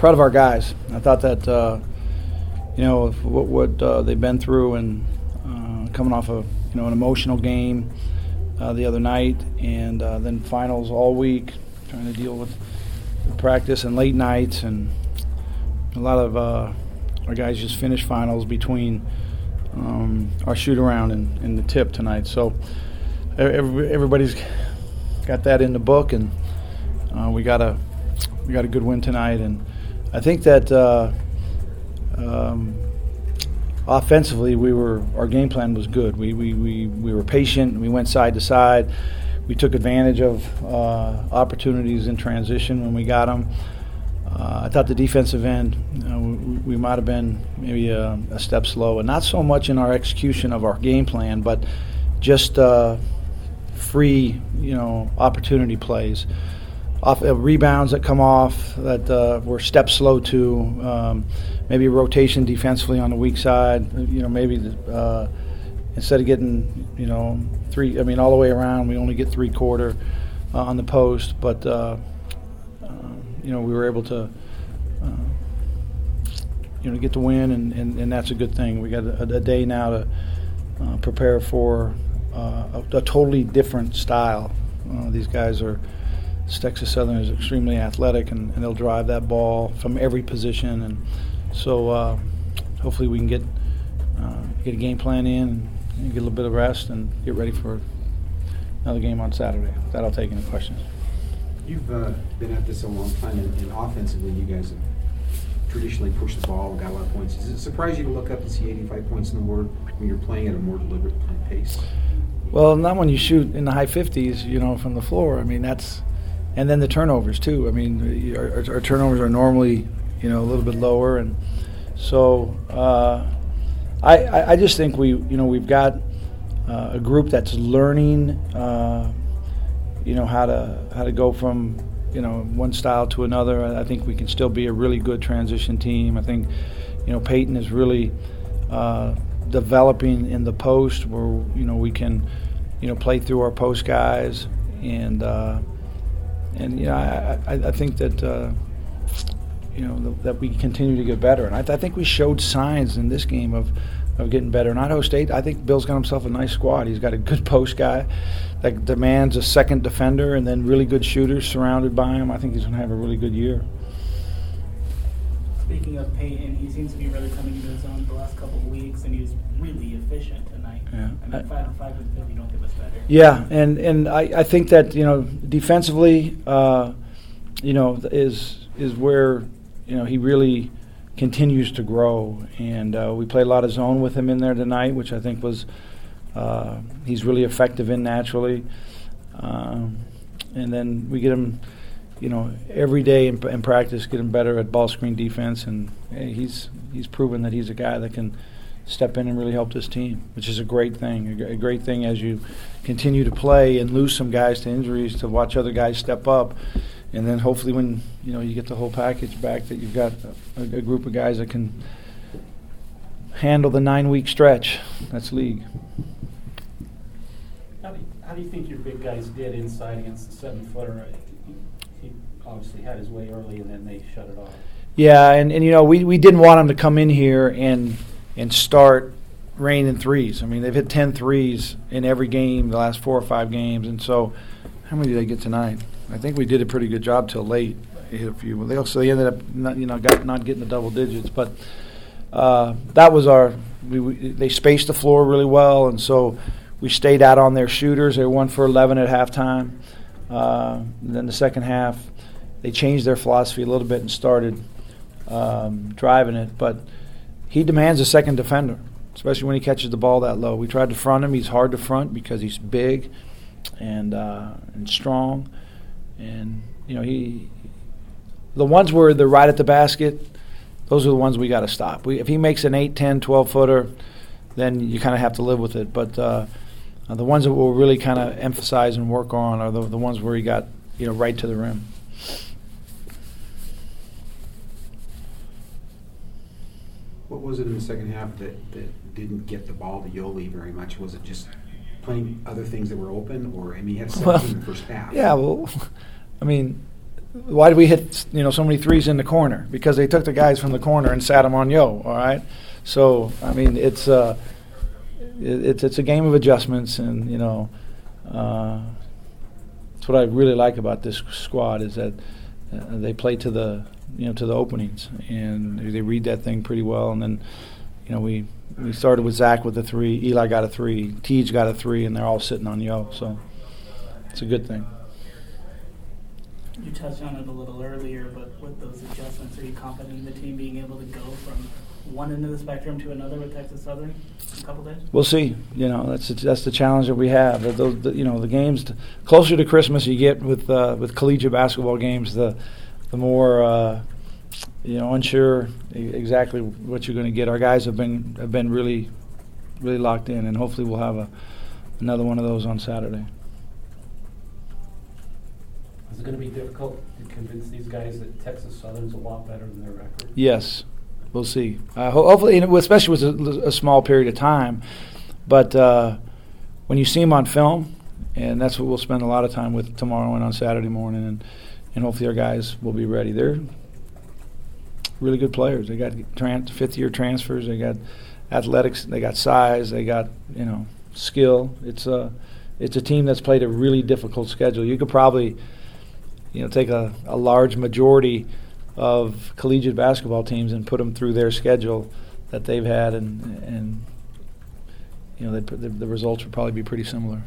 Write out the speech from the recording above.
proud of our guys. I thought that uh, you know what, what uh, they've been through and uh, coming off of you know an emotional game uh, the other night, and uh, then finals all week, trying to deal with practice and late nights, and a lot of uh, our guys just finished finals between um, our shoot around and, and, the tip tonight. So every, everybody's got that in the book, and we got a we got a good win tonight, and I think that. Uh, um, offensively, we were our game plan was good. We we, we, we were patient. We went side to side. We took advantage of uh, opportunities in transition when we got them. Uh, I thought the defensive end, we, we might have been maybe a, a, step slow, and not so much in our execution of our game plan, but just uh, free, you know, opportunity plays off rebounds that come off that uh, we're step slow to. Um, maybe rotation defensively on the weak side. You know, maybe the, uh, instead of getting you know three, I mean all the way around, we only get three quarter uh, on the post. But uh, um, you know, we were able to. Uh, you know, get the win, and, and, and that's a good thing. We got a, a day now to prepare for a, a, totally different style. these guys are Texas Southern is extremely athletic, and, and, they'll drive that ball from every position. And so, uh, hopefully, we can get uh, get a game plan in and, get a little bit of rest and get ready for another game on Saturday. That I'll take any questions. You've uh, been at this a long time, and, and, offensively, you guys have traditionally pushed the ball, got a lot of points. Does it surprise you to look up and see 85 points in the word when you're playing at a more deliberate pace? Well, not when you shoot in the high 50s, you know, from the floor. I mean, that's and then the turnovers too. I mean, our, our, turnovers are normally, you know, a little bit lower, and so uh, I, I just think we, you know, we've got uh, a group that's learning, uh, you know, how to how to go from you know one style to another. I think we can still be a really good transition team. I think, you know, Peyton is really uh, developing in the post where you know we can, you know, play through our post guys and uh, and you know, I, I, I think that uh, you know that we continue to get better, and I, th- I, think we showed signs in this game of of getting better. And Idaho State, I think Bill's got himself a nice squad. He's got a good post guy that demands a second defender, and then really good shooters surrounded by him. I think he's going to have a really good year. Speaking of Peyton, he seems to be really coming into his own the last couple of weeks, and he's really efficient. Yeah. I mean, five on five with Bill, you don't get much better. Yeah, and and I, I think that you know defensively, uh, you know, is is where you know he really continues to grow, and uh, we played a lot of zone with him in there tonight, which I think was uh, he's really effective in naturally, um, and then we get him you know, every day in, in, practice, getting better at ball screen defense, and hey, he's he's proven that he's a guy that can step in and really help this team, which is a great thing. A, great thing as you continue to play and lose some guys to injuries, to watch other guys step up, and then hopefully when you know you get the whole package back, that you've got a, a group of guys that can handle the nine-week stretch. That's league. How do, you, how do you think your big guys did inside against the seven-footer? He obviously had his way early, and then they shut it off. Yeah, and, and you know we, we didn't want him to come in here and and start raining threes. I mean they've hit 10 threes in every game the last four or five games, and so how many did they get tonight? I think we did a pretty good job till late. They hit a few. They also they ended up not, you know got, not getting the double digits, but uh, that was our. We, we, they spaced the floor really well, and so we stayed out on their shooters. They won for 11 at halftime. Uh, then the second half, they changed their philosophy a little bit and started um, driving it. But he demands a second defender, especially when he catches the ball that low. We tried to front him. He's hard to front because he's big and uh, and strong, and you know he. The ones where they're right at the basket, those are the ones we got to stop. We, if he makes an 8, 10, 12 footer, then you kind of have to live with it. But uh, the ones that we'll really kind of emphasize and work on are the, the ones where he got you know right to the rim. What was it in the second half that, that didn't get the ball to Yoli very much? Was it just playing other things that were open, or I mean, he had 17 well, in the first half? Yeah, well, I mean, why did we hit you know so many threes in the corner? Because they took the guys from the corner and sat them on yo. All right, so I mean it's uh, it, it's it's a game of adjustments, and you know uh, that's what I really like about this squad is that uh, they play to the you know to the openings and they read that thing pretty well, and then you know we we started with Zach with a three, Eli got a three, Tej got a three, and they're all sitting on yo, so it's a good thing. You touched on it a little earlier, but with those adjustments, are you confident in the team being able to go from one end of the spectrum to another with Texas Southern in a couple days? We'll see. You know, that's that's the challenge that we have. That those, the, you know, the games t- closer to Christmas you get with uh, with collegiate basketball games, the the more uh, you know unsure exactly what you're going to get. Our guys have been have been really really locked in, and hopefully we'll have a another one of those on Saturday. Is it going to be difficult to convince these guys that Texas Southern's a lot better than their record? Yes, we'll see. Uh, ho- hopefully, and especially with a, a, small period of time. But uh, when you see them on film, and that's what we'll spend a lot of time with tomorrow and on Saturday morning, and, and hopefully our guys will be ready. They're really good players. They got trans- fifth year transfers. They got athletics. They got size. They got you know skill. It's a it's a team that's played a really difficult schedule. You could probably you know, take a, a large majority of collegiate basketball teams and put them through their schedule that they've had, and and you know, the, the results would probably be pretty similar.